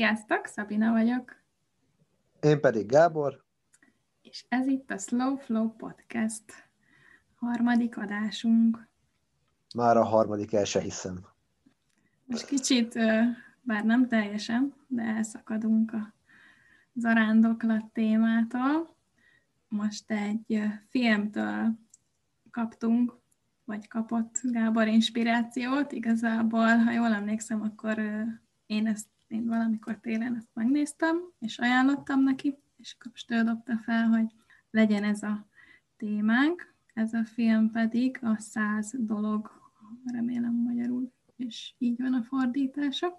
Sziasztok, Szabina vagyok. Én pedig Gábor. És ez itt a Slow Flow Podcast. Harmadik adásunk. Már a harmadik, el se hiszem. Most kicsit, bár nem teljesen, de elszakadunk a zarándoklat témától. Most egy filmtől kaptunk, vagy kapott Gábor inspirációt. Igazából, ha jól emlékszem, akkor én ezt én valamikor télen ezt megnéztem, és ajánlottam neki, és akkor most ő dobta fel, hogy legyen ez a témánk. Ez a film pedig a száz dolog, remélem magyarul, és így van a fordítása.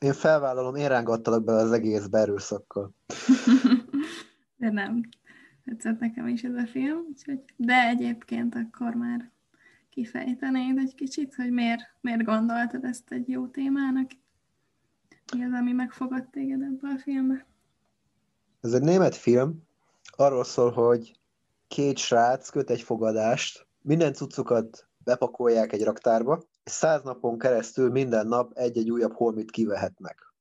Én felvállalom, én rángattalak bele az egész berőszakkal. De nem. Tetszett nekem is ez a film, úgyhogy, de egyébként akkor már kifejtenéd egy kicsit, hogy miért, miért gondoltad ezt egy jó témának? Mi az, ami megfogott téged ebbe a filmbe? Ez egy német film. Arról szól, hogy két srác köt egy fogadást, minden cuccukat bepakolják egy raktárba, és száz napon keresztül minden nap egy-egy újabb holmit kivehetnek.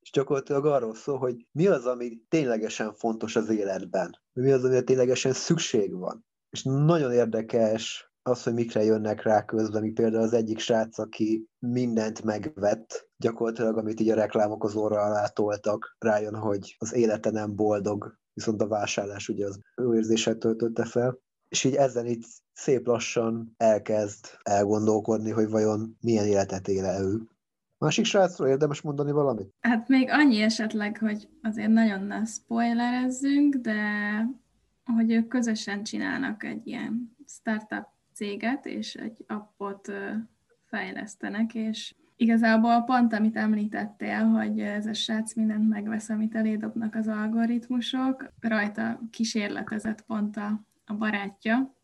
És gyakorlatilag arról szól, hogy mi az, ami ténylegesen fontos az életben, mi az, amire ténylegesen szükség van. És nagyon érdekes az, hogy mikre jönnek rá közben, mi például az egyik srác, aki mindent megvett, gyakorlatilag, amit így a reklámok az orra alá toltak, rájön, hogy az élete nem boldog, viszont a vásárlás ugye az ő érzéset töltötte fel, és így ezen így szép lassan elkezd elgondolkodni, hogy vajon milyen életet éle ő. Másik srácról érdemes mondani valamit? Hát még annyi esetleg, hogy azért nagyon ne spoilerezzünk, de hogy ők közösen csinálnak egy ilyen startup céget, és egy appot fejlesztenek, és igazából pont, amit említettél, hogy ez a srác mindent megvesz, amit elédobnak az algoritmusok, rajta kísérletezett pont a, a barátja,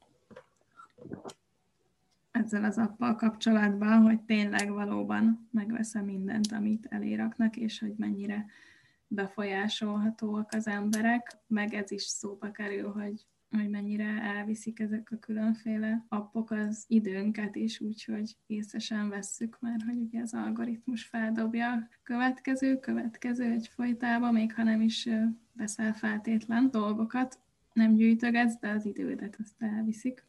ezzel az appal kapcsolatban, hogy tényleg valóban megveszem mindent, amit eléraknak, és hogy mennyire befolyásolhatóak az emberek, meg ez is szóba kerül, hogy hogy mennyire elviszik ezek a különféle appok az időnket is, úgyhogy észesen vesszük már, hogy ugye az algoritmus feldobja következő, következő egy folytában, még ha nem is veszel feltétlen dolgokat, nem gyűjtögetsz, de az idődet azt elviszik.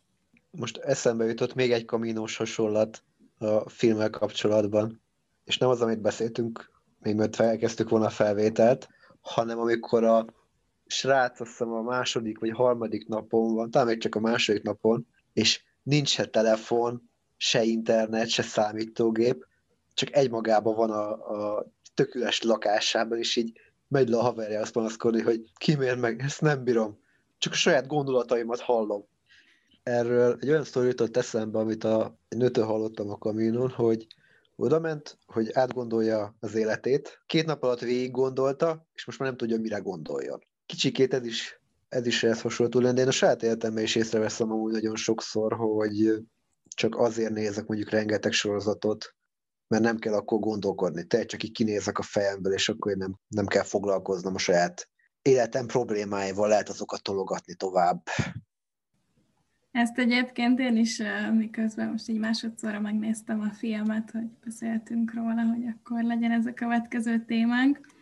Most eszembe jutott még egy kaminós hasonlat a filmmel kapcsolatban, és nem az, amit beszéltünk, még mert elkezdtük volna a felvételt, hanem amikor a srác azt hiszem a második vagy harmadik napon van, talán még csak a második napon, és nincs se telefon, se internet, se számítógép, csak egymagában van a, a tökéles lakásában, és így megy le a haverja azt panaszkodni, hogy kimér meg, ezt nem bírom, csak a saját gondolataimat hallom. Erről egy olyan sztori jutott eszembe, amit a nőtől hallottam a kaminon, hogy oda ment, hogy átgondolja az életét, két nap alatt végig gondolta, és most már nem tudja, mire gondoljon kicsikét ez is, ez is ehhez hasonló lenni, de én a saját életemben is észreveszem amúgy nagyon sokszor, hogy csak azért nézek mondjuk rengeteg sorozatot, mert nem kell akkor gondolkodni. Te csak így kinézek a fejemből, és akkor én nem, nem kell foglalkoznom a saját életem problémáival, lehet azokat tologatni tovább. Ezt egyébként én is, miközben most így másodszorra megnéztem a filmet, hogy beszéltünk róla, hogy akkor legyen ez a következő témánk,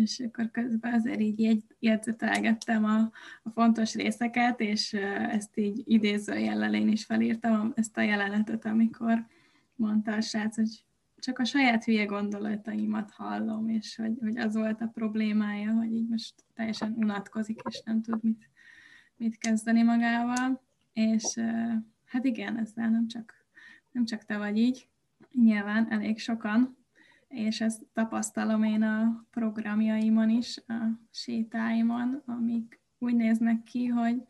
és akkor közben azért így jegyzetelgettem a, a fontos részeket, és ezt így idézőjellel én is felírtam ezt a jelenetet, amikor mondta a srác, hogy csak a saját hülye gondolataimat hallom, és hogy, hogy az volt a problémája, hogy így most teljesen unatkozik, és nem tud mit, mit kezdeni magával. És hát igen, ezzel nem csak, nem csak te vagy így, nyilván elég sokan, és ezt tapasztalom én a programjaimon is, a sétáimon, amik úgy néznek ki, hogy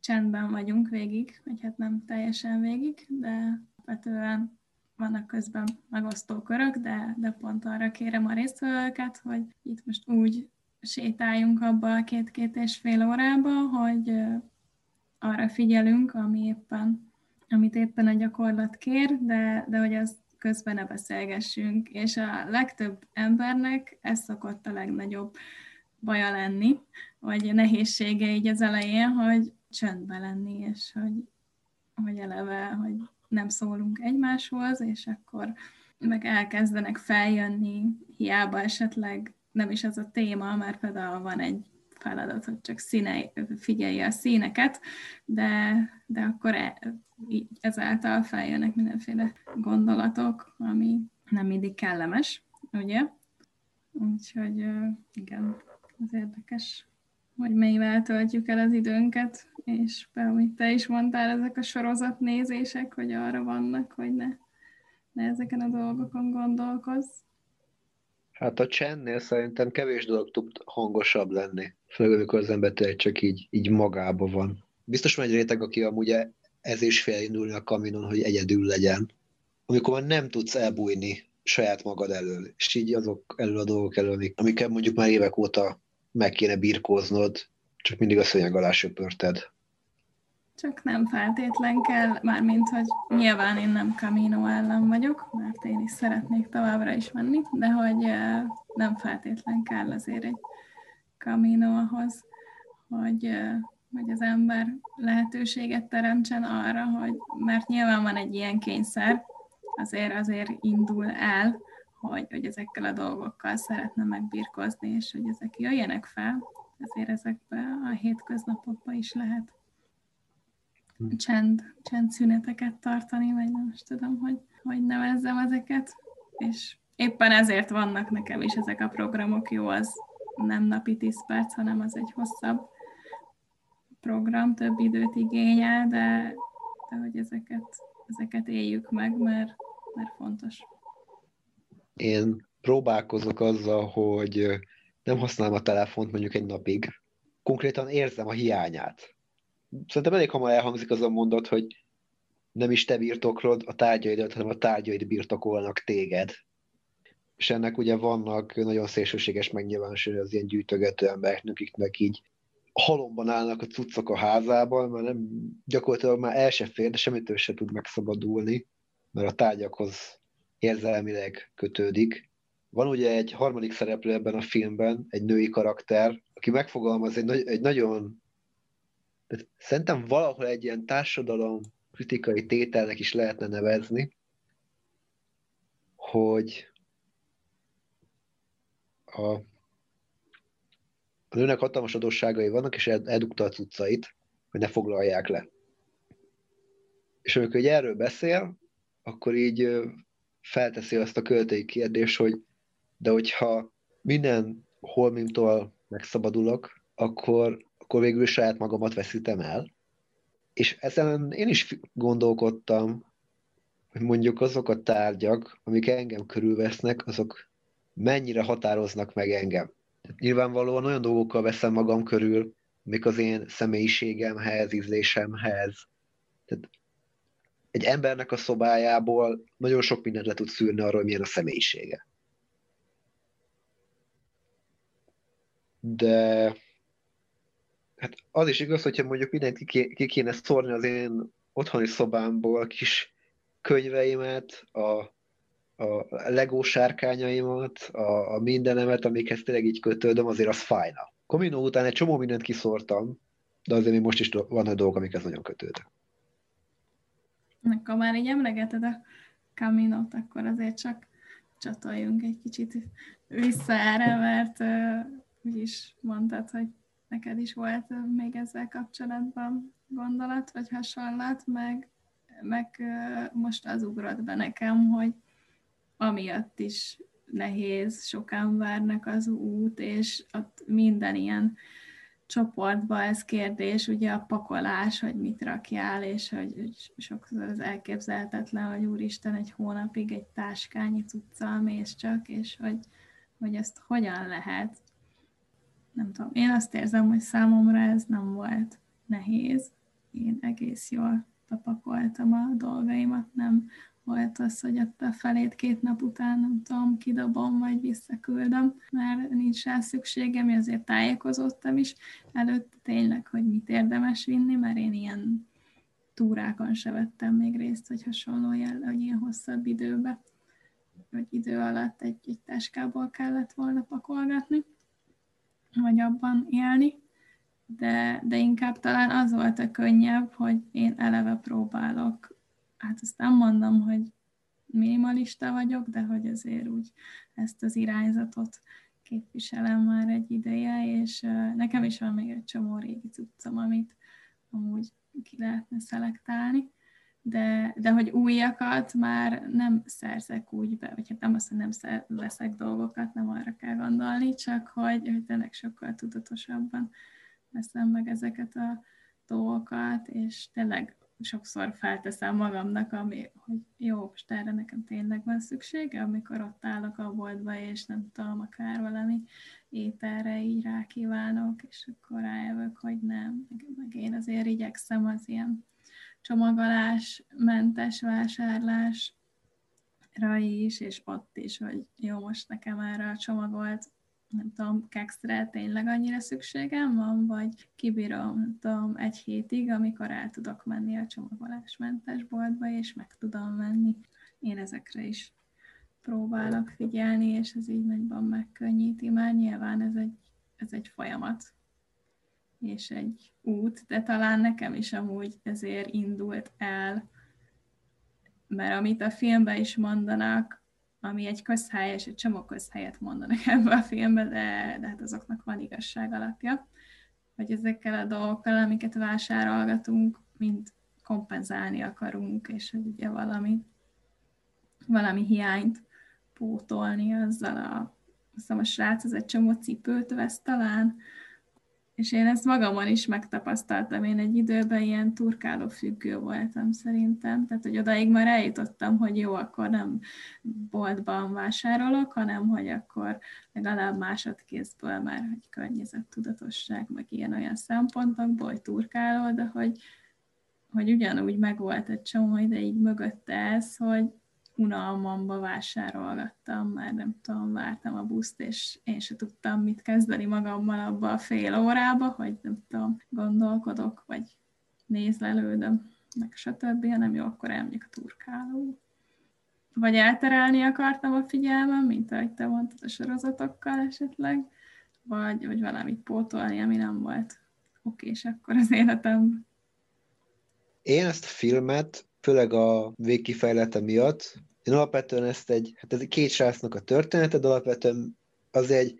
csendben vagyunk végig, vagy hát nem teljesen végig, de alapvetően vannak közben megosztó körök, de, de pont arra kérem a résztvevőket, hogy itt most úgy sétáljunk abba a két-két és fél órába, hogy arra figyelünk, ami éppen, amit éppen a gyakorlat kér, de, de hogy az közben ne beszélgessünk, és a legtöbb embernek ez szokott a legnagyobb baja lenni, vagy nehézsége így az elején, hogy csöndbe lenni, és hogy, hogy eleve, hogy nem szólunk egymáshoz, és akkor meg elkezdenek feljönni, hiába esetleg nem is az a téma, mert például van egy feladat, hogy csak színe, figyelje a színeket, de, de akkor e, ezáltal feljönnek mindenféle gondolatok, ami nem mindig kellemes, ugye? Úgyhogy igen, az érdekes, hogy melyvel töltjük el az időnket, és amit te is mondtál, ezek a sorozat nézések, hogy arra vannak, hogy ne, ne ezeken a dolgokon gondolkozz. Hát a csendnél szerintem kevés dolog tud hangosabb lenni. Főleg, amikor az ember csak így, így magába van. Biztos van egy réteg, aki amúgy ez is fél indulni a kaminon, hogy egyedül legyen. Amikor már nem tudsz elbújni saját magad elől, és így azok elől a dolgok elől, amik, mondjuk már évek óta meg kéne birkóznod, csak mindig a szőnyeg alá söpörted. Csak nem feltétlen kell, mármint, hogy nyilván én nem Camino ellen vagyok, mert én is szeretnék továbbra is menni, de hogy nem feltétlen kell azért egy Camino ahhoz, hogy, hogy az ember lehetőséget teremtsen arra, hogy, mert nyilván van egy ilyen kényszer, azért azért indul el, hogy, hogy ezekkel a dolgokkal szeretne megbirkozni, és hogy ezek jöjjenek fel, ezért ezekbe a hétköznapokban is lehet. Csend, csend szüneteket tartani, vagy nem is tudom, hogy, hogy nevezzem ezeket, és éppen ezért vannak nekem is ezek a programok, jó, az nem napi 10 perc, hanem az egy hosszabb program, több időt igényel, de, de hogy ezeket, ezeket éljük meg, mert, mert fontos. Én próbálkozok azzal, hogy nem használom a telefont mondjuk egy napig. Konkrétan érzem a hiányát. Szerintem elég hamar elhangzik az a mondat, hogy nem is te birtoklod a tárgyaidat, hanem a tárgyaid birtokolnak téged. És ennek ugye vannak nagyon szélsőséges megnyilvánulásai az ilyen gyűjtögető embereknek, akiknek így halomban állnak a cuccok a házában, mert nem, gyakorlatilag már el se fér, de semmitől se tud megszabadulni, mert a tárgyakhoz érzelmileg kötődik. Van ugye egy harmadik szereplő ebben a filmben, egy női karakter, aki megfogalmaz egy, egy nagyon, tehát szerintem valahol egy ilyen társadalom kritikai tételnek is lehetne nevezni, hogy a, a nőnek hatalmas adósságai vannak, és eldugta a cuccait, hogy ne foglalják le. És amikor erről beszél, akkor így felteszi azt a költői kérdést, hogy de hogyha minden holmimtól megszabadulok, akkor, akkor végül saját magamat veszítem el. És ezen én is gondolkodtam, hogy mondjuk azok a tárgyak, amik engem körülvesznek, azok mennyire határoznak meg engem. Tehát nyilvánvalóan olyan dolgokkal veszem magam körül, amik az én személyiségemhez, ízlésemhez. Tehát egy embernek a szobájából nagyon sok mindent le tud szűrni arról, milyen a személyisége. De hát az is igaz, hogyha mondjuk mindent ki kéne szórni az én otthoni szobámból, a kis könyveimet, a, a Lego sárkányaimat, a, a mindenemet, amikhez tényleg így kötődöm, azért az fájna. Komino után egy csomó mindent kiszórtam, de azért még most is van a dolgok, amikhez nagyon kötődök. Akkor már így emlegeted a Caminot, akkor azért csak csatoljunk egy kicsit vissza erre, mert uh, úgyis mondtad, hogy neked is volt még ezzel kapcsolatban gondolat, vagy hasonlat, meg, meg most az ugrott be nekem, hogy amiatt is nehéz, sokan várnak az út, és ott minden ilyen csoportba ez kérdés, ugye a pakolás, hogy mit rakjál, és hogy sokszor az elképzelhetetlen, hogy úristen, egy hónapig egy táskányi cuccal mész csak, és hogy, hogy ezt hogyan lehet. Nem tudom, én azt érzem, hogy számomra ez nem volt nehéz. Én egész jól bepakoltam a dolgaimat, nem volt az, hogy a felét két nap után, nem tudom, kidobom, vagy visszaküldöm, mert nincs rá szükségem, azért tájékozottam is. Előtte tényleg, hogy mit érdemes vinni, mert én ilyen túrákon se vettem még részt, hogy hasonló jel, hogy ilyen hosszabb időbe, vagy idő alatt egy, egy táskából kellett volna pakolgatni, vagy abban élni, de, de inkább talán az volt a könnyebb, hogy én eleve próbálok. Hát azt nem mondom, hogy minimalista vagyok, de hogy azért úgy ezt az irányzatot képviselem már egy ideje, és nekem is van még egy csomó régi cuccom, amit amúgy ki lehetne szelektálni, de, de hogy újakat már nem szerzek úgy be, vagy hát nem azt, hogy nem veszek dolgokat, nem arra kell gondolni, csak hogy, hogy tényleg sokkal tudatosabban veszem meg ezeket a dolgokat, és tényleg sokszor felteszem magamnak, ami, hogy jó, most erre nekem tényleg van szüksége, amikor ott állok a boltba, és nem tudom, akár valami ételre így rákívánok, és akkor rájövök, hogy nem, meg, meg én azért igyekszem az ilyen csomagolás, mentes vásárlásra is, és ott is, hogy jó, most nekem erre a csomagolt nem tudom, kekszre tényleg annyira szükségem van, vagy kibírom, nem tudom, egy hétig, amikor el tudok menni a csomagolásmentes boltba, és meg tudom venni. Én ezekre is próbálok figyelni, és ez így nagyban megkönnyíti. Már nyilván ez egy, ez egy folyamat, és egy út, de talán nekem is amúgy ezért indult el, mert amit a filmben is mondanak, ami egy közhely, és egy csomó közhelyet mondanak ebbe a filmbe, de, de hát azoknak van igazság alapja, hogy ezekkel a dolgokkal, amiket vásárolgatunk, mind kompenzálni akarunk, és hogy ugye valami, valami hiányt pótolni azzal a, azt a srác, az egy csomó cipőt vesz talán, és én ezt magamon is megtapasztaltam, én egy időben ilyen turkáló függő voltam szerintem, tehát hogy odaig már eljutottam, hogy jó, akkor nem boltban vásárolok, hanem hogy akkor legalább másodkézből már, hogy környezettudatosság, meg ilyen olyan szempontokból, hogy turkáló, de hogy, hogy ugyanúgy megvolt egy csomó ideig mögötte ez, hogy unalmamba vásárolgattam, már nem tudom, vártam a buszt, és én se tudtam mit kezdeni magammal abba a fél órába, hogy nem tudom, gondolkodok, vagy nézlelődöm, meg stb., hanem jó, akkor elmegyek a turkáló. Vagy elterelni akartam a figyelmem, mint ahogy te mondtad a sorozatokkal esetleg, vagy, vagy valamit pótolni, ami nem volt oké, és akkor az életem. Én ezt a filmet főleg a végkifejlete miatt. Én alapvetően ezt egy, hát ez egy két srácnak a története, de alapvetően az egy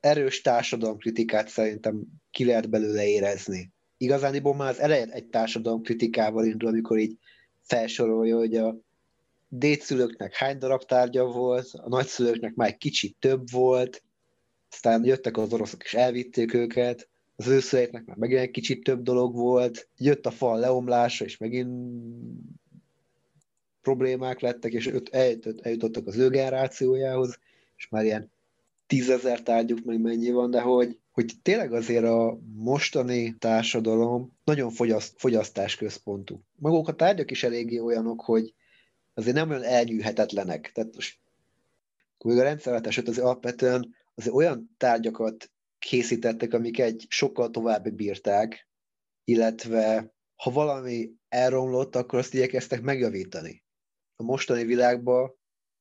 erős társadalomkritikát szerintem ki lehet belőle érezni. Igazán már az elején egy társadalomkritikával indul, amikor így felsorolja, hogy a dédszülőknek hány darab tárgya volt, a nagyszülőknek már egy kicsit több volt, aztán jöttek az oroszok és elvitték őket, az őszüleiknek már megint egy kicsit több dolog volt, jött a fal leomlása, és megint problémák lettek, és eljutott, eljutottak az ő generációjához, és már ilyen tízezer tárgyuk meg mennyi van, de hogy, hogy tényleg azért a mostani társadalom nagyon fogyaszt, fogyasztásközpontú. Maguk a tárgyak is eléggé olyanok, hogy azért nem olyan elnyűhetetlenek. Tehát most még a rendszerváltás azért alapvetően azért olyan tárgyakat készítettek, amik egy sokkal tovább bírták, illetve ha valami elromlott, akkor azt igyekeztek megjavítani a mostani világban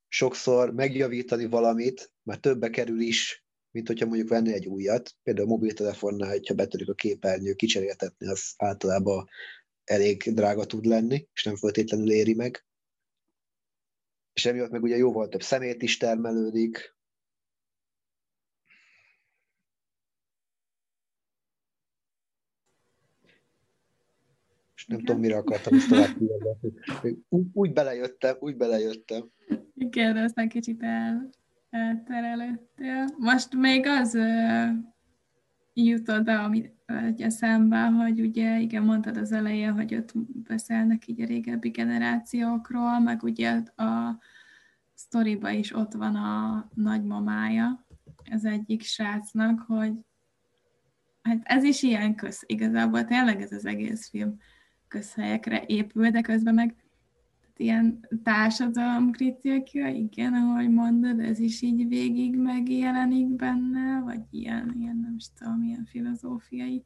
sokszor megjavítani valamit, már többe kerül is, mint hogyha mondjuk venni egy újat. Például a mobiltelefonnál, hogyha betörik a képernyő, kicseréltetni, az általában elég drága tud lenni, és nem feltétlenül éri meg. És emiatt meg ugye jóval több szemét is termelődik, nem tudom, mire akartam ezt tovább úgy, úgy belejöttem, úgy belejöttem. Igen, de aztán kicsit el, elterelődtél. Most még az uh, jutott be, ami egy eszembe, hogy ugye, igen, mondtad az elején, hogy ott beszélnek így a régebbi generációkról, meg ugye a sztoriba is ott van a nagymamája, az egyik srácnak, hogy hát ez is ilyen köz, igazából tényleg ez az egész film közhelyekre épül, de közben meg ilyen kritika, igen, ahogy mondod, ez is így végig megjelenik benne, vagy ilyen, ilyen nem is tudom, ilyen filozófiai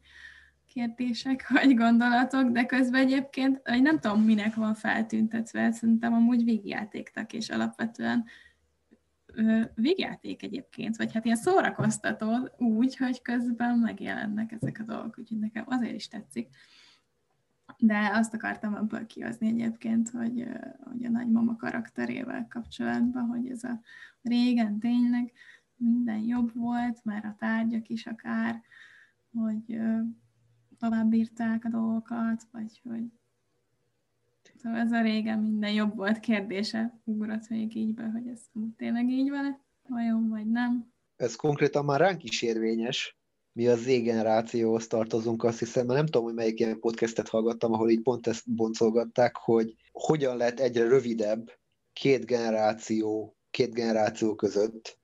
kérdések vagy gondolatok, de közben egyébként, vagy nem tudom, minek van feltüntetve, szerintem amúgy végjátéktak, és alapvetően végjáték egyébként, vagy hát ilyen szórakoztató úgy, hogy közben megjelennek ezek a dolgok, úgyhogy nekem azért is tetszik De azt akartam ebből kihozni egyébként, hogy, hogy a nagymama karakterével kapcsolatban, hogy ez a régen tényleg minden jobb volt, mert a tárgyak is akár, hogy tovább bírták a dolgokat, vagy hogy Szóval ez a régen minden jobb volt kérdése ugrott még így be, hogy ez tényleg így vele, vajon vagy nem. Ez konkrétan már ránk is érvényes, mi a Z-generációhoz tartozunk, azt hiszem, mert nem tudom, hogy melyik ilyen podcastet hallgattam, ahol így pont ezt boncolgatták, hogy hogyan lett egyre rövidebb két generáció, két generáció között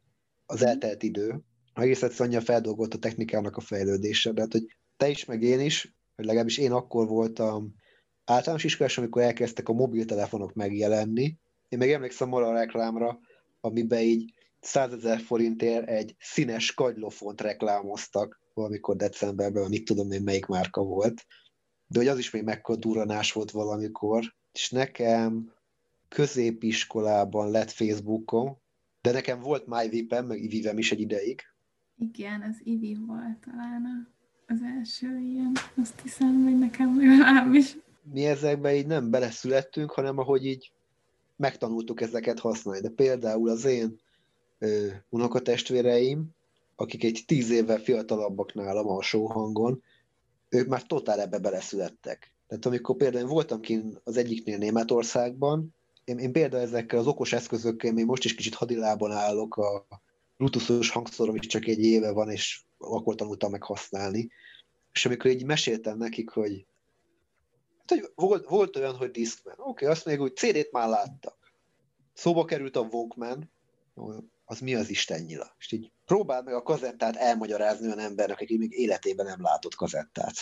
az mhm. eltelt idő. Egész egyszerűen feldolgolt a technikának a fejlődése, de hát, hogy te is, meg én is, hogy legalábbis én akkor voltam általános iskolás, amikor elkezdtek a mobiltelefonok megjelenni. Én még emlékszem arra a reklámra, amiben így 100 ezer forintért egy színes kagylofont reklámoztak valamikor decemberben, mit tudom én melyik márka volt. De hogy az is még mekkora duranás volt valamikor. És nekem középiskolában lett Facebookon, de nekem volt MyVip-em, meg Ivivem is egy ideig. Igen, az Ivi volt talán az első ilyen, azt hiszem, hogy nekem legalábbis mi ezekbe így nem beleszülettünk, hanem ahogy így megtanultuk ezeket használni. De például az én ö, unokatestvéreim, akik egy tíz évvel fiatalabbak nálam alsó hangon, ők már totál ebbe beleszülettek. Tehát amikor például voltam kint az egyiknél Németországban, én, én például ezekkel az okos eszközökkel még most is kicsit hadilában állok, a Bluetooth-os hangszorom is csak egy éve van, és akkor tanultam meg használni. És amikor így meséltem nekik, hogy Hát, hogy volt, volt olyan, hogy Discman. Oké, okay, azt még úgy CD-t már láttak. Szóba került a Walkman, az mi az Isten nyila? És így próbáld meg a kazettát elmagyarázni olyan embernek, aki még életében nem látott kazettát.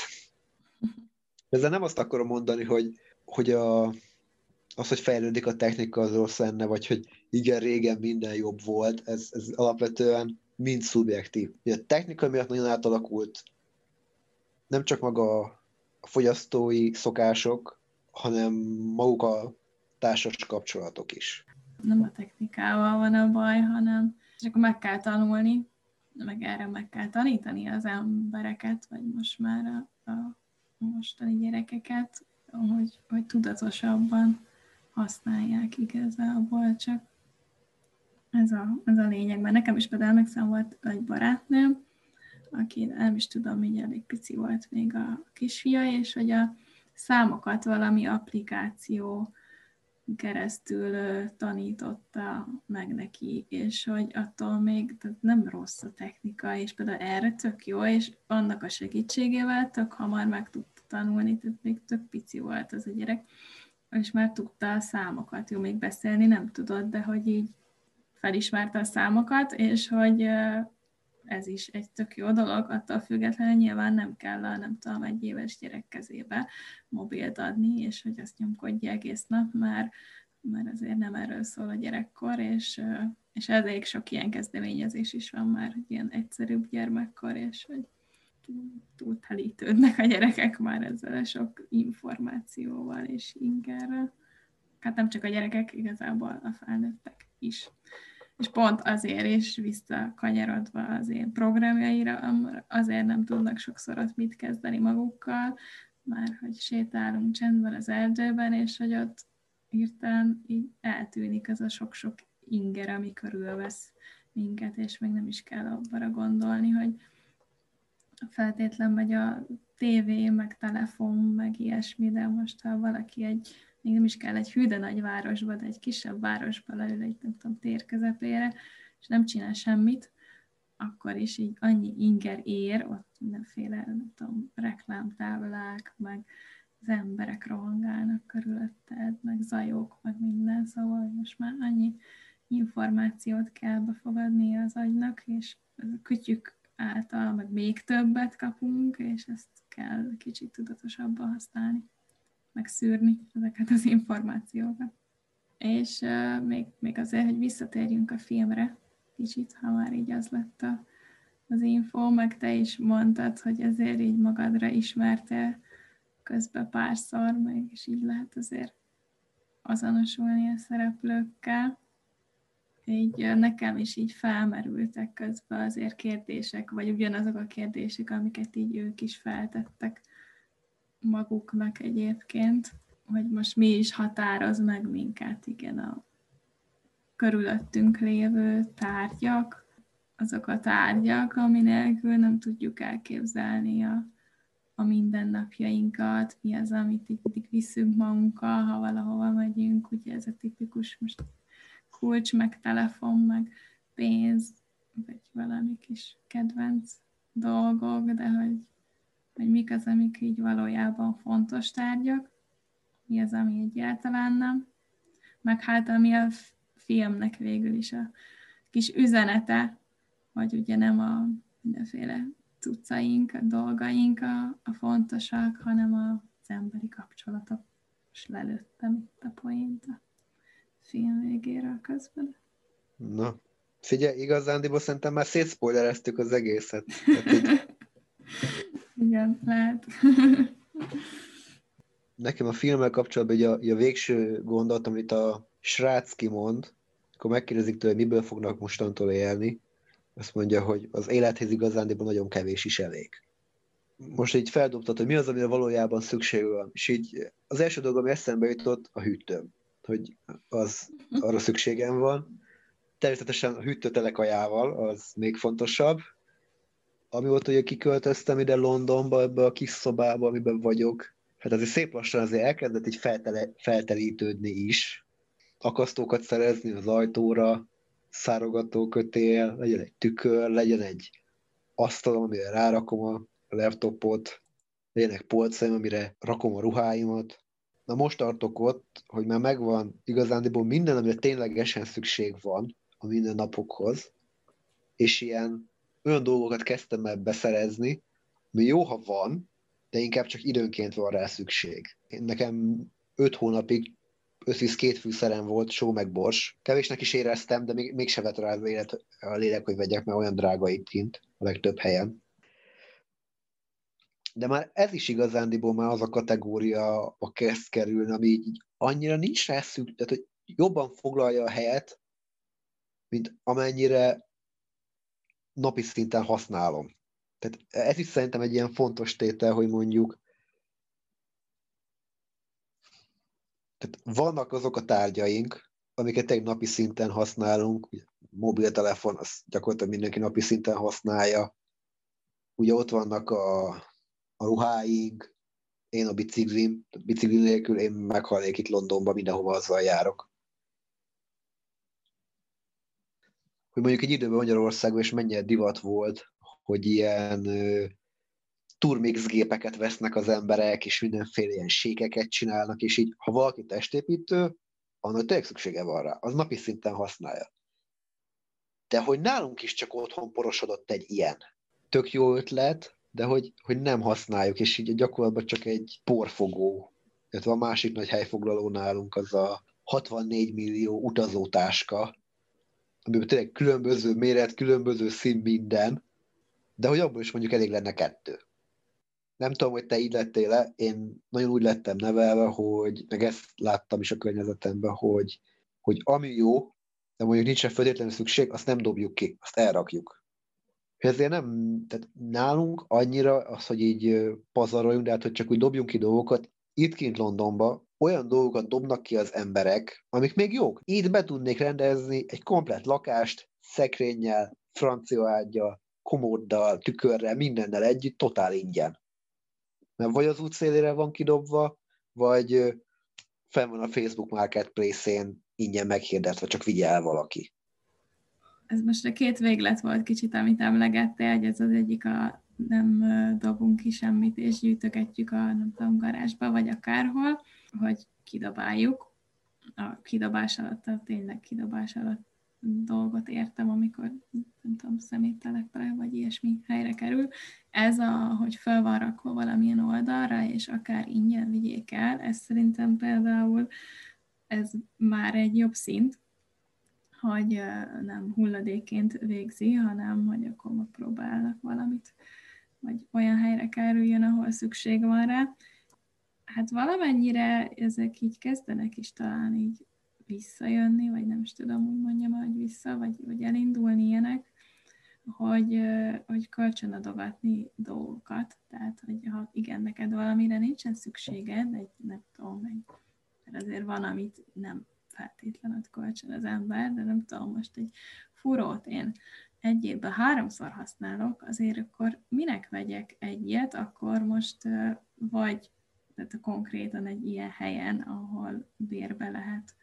Ezzel nem azt akarom mondani, hogy, hogy a, az, hogy fejlődik a technika, az rossz lenne, vagy hogy igen, régen minden jobb volt, ez, ez alapvetően mind szubjektív. A technika miatt nagyon átalakult nem csak maga a fogyasztói szokások, hanem maguk a társas kapcsolatok is. Nem a technikával van a baj, hanem csak meg kell tanulni, meg erre meg kell tanítani az embereket, vagy most már a, a mostani gyerekeket, hogy, hogy tudatosabban használják igazából, csak ez a, ez a lényeg. Mert nekem is például emlékszem volt egy barátnőm, aki nem is tudom, így elég pici volt még a kisfia, és hogy a számokat valami applikáció keresztül tanította meg neki, és hogy attól még tehát nem rossz a technika, és például erre tök jó, és annak a segítségével tök hamar meg tudta tanulni, tehát még tök pici volt az a gyerek, és már tudta a számokat, jó, még beszélni nem tudott, de hogy így felismerte a számokat, és hogy ez is egy tök jó dolog, attól függetlenül nyilván nem kell a, nem tudom, egy éves gyerek kezébe mobilt adni, és hogy azt nyomkodja egész nap, mert, mert azért nem erről szól a gyerekkor, és, és elég sok ilyen kezdeményezés is van már, hogy ilyen egyszerűbb gyermekkor, és hogy túl telítődnek a gyerekek már ezzel a sok információval és ingerrel. Hát nem csak a gyerekek, igazából a felnőttek is és pont azért is visszakanyarodva az én programjaira, azért nem tudnak sokszor ott mit kezdeni magukkal, már hogy sétálunk csendben az erdőben, és hogy ott hirtelen így eltűnik az a sok-sok inger, ami körülvesz minket, és még nem is kell abba gondolni, hogy feltétlen vagy a tévé, meg telefon, meg ilyesmi, de most ha valaki egy még nem is kell egy hű, de nagy városba, de egy kisebb városba leül egy, nem tudom, tér közepére, és nem csinál semmit, akkor is így annyi inger ér, ott mindenféle, nem tudom, reklámtáblák, meg az emberek rohangálnak körülötted, meg zajok, meg minden, szóval most már annyi információt kell befogadni az agynak, és a kütyük által meg még többet kapunk, és ezt kell kicsit tudatosabban használni megszűrni ezeket az információkat. És uh, még, még azért, hogy visszatérjünk a filmre, kicsit, ha már így az lett a, az info, meg te is mondtad, hogy ezért így magadra ismerte közben párszor, meg is így lehet azért azonosulni a szereplőkkel. Így nekem is így felmerültek közben azért kérdések, vagy ugyanazok a kérdések, amiket így ők is feltettek maguknak egyébként, hogy most mi is határoz meg minket, igen, a körülöttünk lévő tárgyak, azok a tárgyak, ami nélkül nem tudjuk elképzelni a, a mindennapjainkat, mi az, amit így viszünk magunkkal, ha valahova megyünk, ugye ez a tipikus most kulcs, meg telefon, meg pénz, vagy valami kis kedvenc dolgok, de hogy, hogy mik az, amik így valójában fontos tárgyak, mi az, ami egyáltalán nem, meg hát ami a filmnek végül is a kis üzenete, hogy ugye nem a mindenféle cuccaink, a dolgaink a, a fontosak, hanem az emberi kapcsolatok. És lelőttem itt a poént a film végére közben. Na, figyelj, igazándiból szerintem már szétszpoilereztük az egészet. így... Igen, lehet. Nekem a filmmel kapcsolatban ugye a, a végső gondolat, amit a srác kimond, akkor megkérdezik tőle, miből fognak mostantól élni, azt mondja, hogy az élethez igazándiból nagyon kevés is elég. Most így feldobtad, hogy mi az, amire valójában szükség van. És így az első dolog, ami eszembe jutott, a hűtőm. Hogy az arra szükségem van. Természetesen a hűtő kajával, az még fontosabb. Ami volt, hogy kiköltöztem ide Londonba, ebbe a kis szobába, amiben vagyok, hát azért szép lassan azért elkezdett így feltele, feltelítődni is. Akasztókat szerezni az ajtóra, szárogató kötél, legyen egy tükör, legyen egy asztal, amire rárakom a laptopot, legyenek polcaim, amire rakom a ruháimat. Na most tartok ott, hogy már megvan igazándiból minden, amire ténylegesen szükség van a mindennapokhoz, és ilyen olyan dolgokat kezdtem el beszerezni, ami jó, ha van, de inkább csak időnként van rá szükség. Én nekem öt hónapig összvisz két fűszerem volt, só meg bors. Kevésnek is éreztem, de még, mégse vett rá élet, a lélek, hogy vegyek, mert olyan drága itt kint, a legtöbb helyen. De már ez is igazándiból már az a kategória a kezd kerülni, ami így annyira nincs rá szükség, tehát hogy jobban foglalja a helyet, mint amennyire napi szinten használom. Tehát ez is szerintem egy ilyen fontos tétel, hogy mondjuk Tehát vannak azok a tárgyaink, amiket egy napi szinten használunk, mobiltelefon, azt gyakorlatilag mindenki napi szinten használja. Ugye ott vannak a, a ruháink, én a biciklim, bicikli nélkül én meghalnék itt Londonban, mindenhova azzal járok. Hogy mondjuk egy időben Magyarországon is mennyire divat volt, hogy ilyen turmix gépeket vesznek az emberek, és mindenféle ilyen sékeket csinálnak, és így, ha valaki testépítő, annak tényleg szüksége van rá, az napi szinten használja. De hogy nálunk is csak otthon porosodott egy ilyen. Tök jó ötlet, de hogy, hogy nem használjuk, és így gyakorlatban csak egy porfogó, illetve a másik nagy helyfoglaló nálunk az a 64 millió utazótáska, amiben tényleg különböző méret, különböző szín minden, de hogy abból is mondjuk elég lenne kettő. Nem tudom, hogy te így lettél le, én nagyon úgy lettem nevelve, hogy, meg ezt láttam is a környezetemben, hogy, hogy ami jó, de mondjuk nincsen feltétlenül szükség, azt nem dobjuk ki, azt elrakjuk. Ezért nem, tehát nálunk annyira az, hogy így pazaroljunk, de hát, hogy csak úgy dobjunk ki dolgokat, itt kint Londonba olyan dolgokat dobnak ki az emberek, amik még jók. Itt be tudnék rendezni egy komplet lakást, szekrényel, francia ágyal, komóddal, tükörrel, mindennel együtt, totál ingyen mert vagy az út szélére van kidobva, vagy fenn van a Facebook Marketplace-én ingyen meghirdetve, csak vigye el valaki. Ez most a két véglet volt kicsit, amit emlegettél, hogy ez az egyik a nem dobunk ki semmit, és gyűjtögetjük a nem tudom, garázsba, vagy akárhol, hogy kidobáljuk. A kidobás alatt, a tényleg kidobás alatt dolgot értem, amikor nem tudom, szeméttelekre, vagy ilyesmi helyre kerül. Ez a, hogy fel van rakva valamilyen oldalra, és akár ingyen vigyék el, ez szerintem például ez már egy jobb szint, hogy nem hulladéként végzi, hanem hogy akkor próbálnak valamit, vagy olyan helyre kerüljön, ahol szükség van rá. Hát valamennyire ezek így kezdenek is talán így visszajönni, vagy nem is tudom, úgy mondjam, hogy vissza, vagy, vagy elindulni ilyenek, hogy, hogy kölcsönadogatni dolgokat. Tehát, hogy ha igen, neked valamire nincsen szükséged, egy, nem tudom, egy, mert azért van, amit nem feltétlenül kölcsön az ember, de nem tudom, most egy furót én egy évben háromszor használok, azért akkor minek vegyek egyet, akkor most vagy tehát konkrétan egy ilyen helyen, ahol bérbe lehet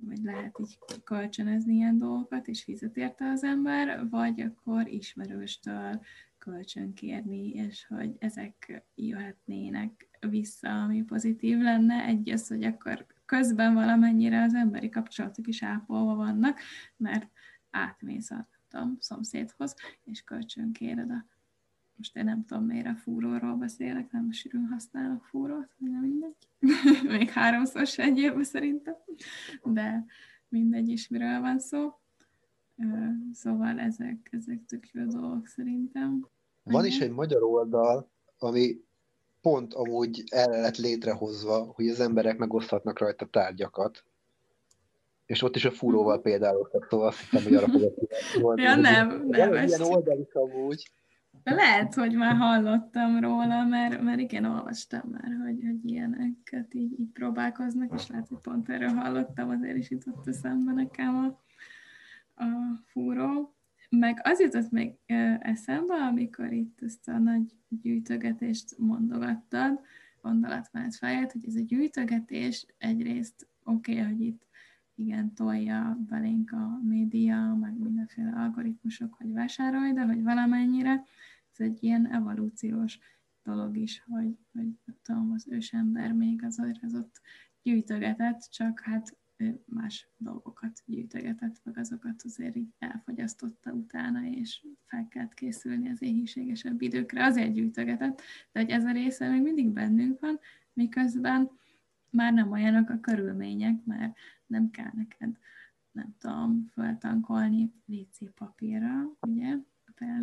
vagy lehet így kölcsönözni ilyen dolgokat, és fizet érte az ember, vagy akkor ismerőstől kölcsön kérni, és hogy ezek jöhetnének vissza, ami pozitív lenne. Egy az, hogy akkor közben valamennyire az emberi kapcsolatok is ápolva vannak, mert átmész a szomszédhoz, és kölcsön kéred a most én nem tudom, miért a fúróról beszélek, nem sűrűn használok fúrót, nem mindegy. Még háromszor se egy évben szerintem. De mindegy is, miről van szó. Szóval ezek, ezek tök jó dolgok szerintem. Van is egy magyar oldal, ami pont amúgy el lett létrehozva, hogy az emberek megoszthatnak rajta tárgyakat. És ott is a fúróval mhm. például, szóval azt hittem, hogy arra fogok. Ja, nem, nem. Ilyen oldal is amúgy. Lehet, hogy már hallottam róla, mert, mert igen, olvastam már, hogy, hogy ilyeneket így, így próbálkoznak, és lehet, hogy pont erről hallottam, azért is jutott eszembe nekem a, a fúró. Meg az jutott még eszembe, amikor itt ezt a nagy gyűjtögetést mondogattad, gondolatmenet fejét, hogy ez a gyűjtögetés egyrészt oké, okay, hogy itt igen, tolja belénk a média, meg mindenféle algoritmusok, hogy vásárolj, de hogy valamennyire ez egy ilyen evolúciós dolog is, hogy, hogy tudom, az ősember még az ott gyűjtögetett, csak hát más dolgokat gyűjtögetett, meg azokat azért így elfogyasztotta utána, és fel kellett készülni az éhínségesebb időkre, azért gyűjtögetett, de hogy ez a része még mindig bennünk van, miközben már nem olyanok a körülmények, mert nem kell neked, nem tudom, feltankolni WC papírra, ugye,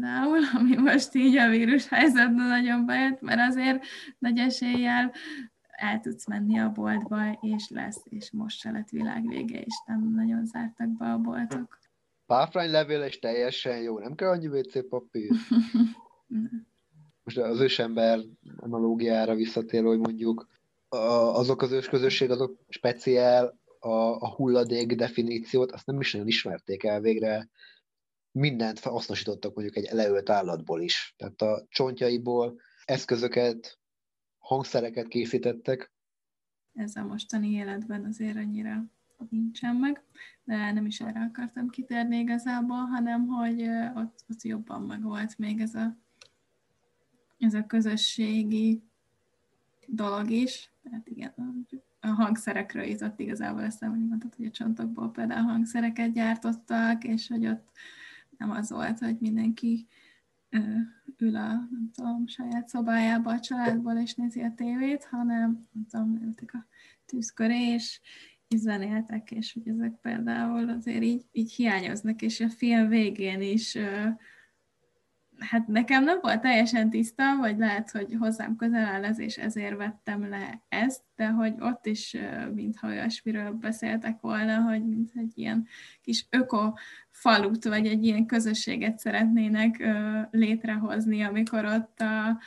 például, ami most így a vírus helyzetben nagyon bejött, mert azért nagy eséllyel el tudsz menni a boltba, és lesz, és most se lett világvége, és nem nagyon zártak be a boltok. levél és teljesen jó, nem kell annyi WC papír. most az ősember analógiára visszatérő, hogy mondjuk azok az ősközösség, azok speciál a, a hulladék definíciót, azt nem is nagyon ismerték el végre, mindent hasznosítottak mondjuk egy leölt állatból is. Tehát a csontjaiból eszközöket, hangszereket készítettek. Ez a mostani életben azért annyira nincsen meg, de nem is erre akartam kitérni igazából, hanem hogy ott, ott jobban meg volt még ez a, ez a közösségi dolog is. Tehát igen, a hangszerekről jutott igazából eszem, hogy mondtad, hogy a csontokból például hangszereket gyártottak, és hogy ott nem az volt, hogy mindenki ül a, nem tudom, saját szobájába a családból, és nézi a tévét, hanem, nem tudom, ültek a tűz köré, és, zenéltek, és hogy ezek például azért így, így hiányoznak, és a film végén is hát nekem nem volt teljesen tiszta, vagy lehet, hogy hozzám közel áll ez, és ezért vettem le ezt, de hogy ott is mintha olyasmiről beszéltek volna, hogy mint egy ilyen kis öko falut, vagy egy ilyen közösséget szeretnének létrehozni, amikor ott a,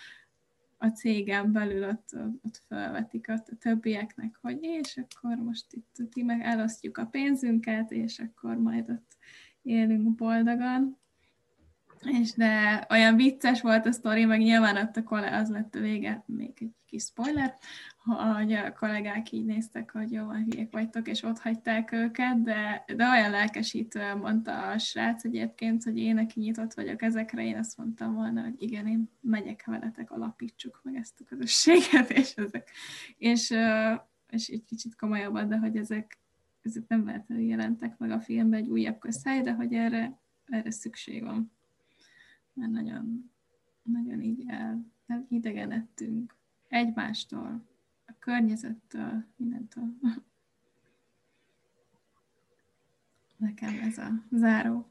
a cégen belül ott, ott felvetik a többieknek, hogy és akkor most itt ti meg elosztjuk a pénzünket, és akkor majd ott élünk boldogan és de olyan vicces volt a sztori, meg nyilván ott a kollég, az lett a vége, még egy kis spoiler, hogy a kollégák így néztek, hogy jó, hülyék vagytok, és ott hagyták őket, de, de olyan lelkesítő mondta a srác egyébként, hogy én, aki nyitott vagyok ezekre, én azt mondtam volna, hogy igen, én megyek veletek, alapítsuk meg ezt a közösséget, és ezek, és, és egy kicsit komolyabban, de hogy ezek, ezek nem véletlenül jelentek meg a filmben egy újabb közhely, de hogy erre, erre szükség van mert nagyon, nagyon így el, el idegenedtünk egymástól, a környezettől, mindentől. Nekem ez a záró.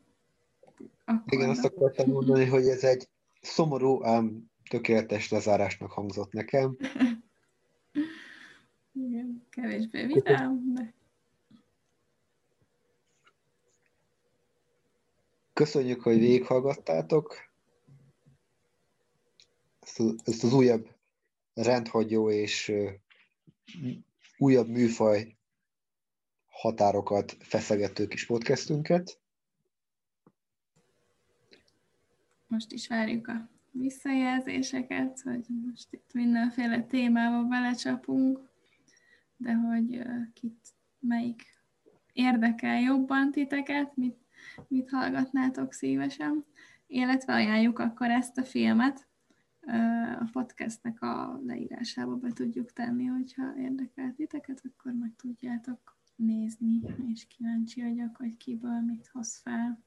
Akkor Igen, azt akartam mondani, hogy ez egy szomorú, ám tökéletes lezárásnak hangzott nekem. Igen, kevésbé vidám, de Köszönjük, hogy végighallgattátok. Ezt, az újabb rendhagyó és újabb műfaj határokat feszegető kis podcastünket. Most is várjuk a visszajelzéseket, hogy most itt mindenféle témába belecsapunk, de hogy kit melyik érdekel jobban titeket, mit, mit hallgatnátok szívesen, illetve ajánljuk akkor ezt a filmet, a podcastnek a leírásába be tudjuk tenni, hogyha érdekel titeket, akkor meg tudjátok nézni, és kíváncsi vagyok, hogy kiből mit hoz fel.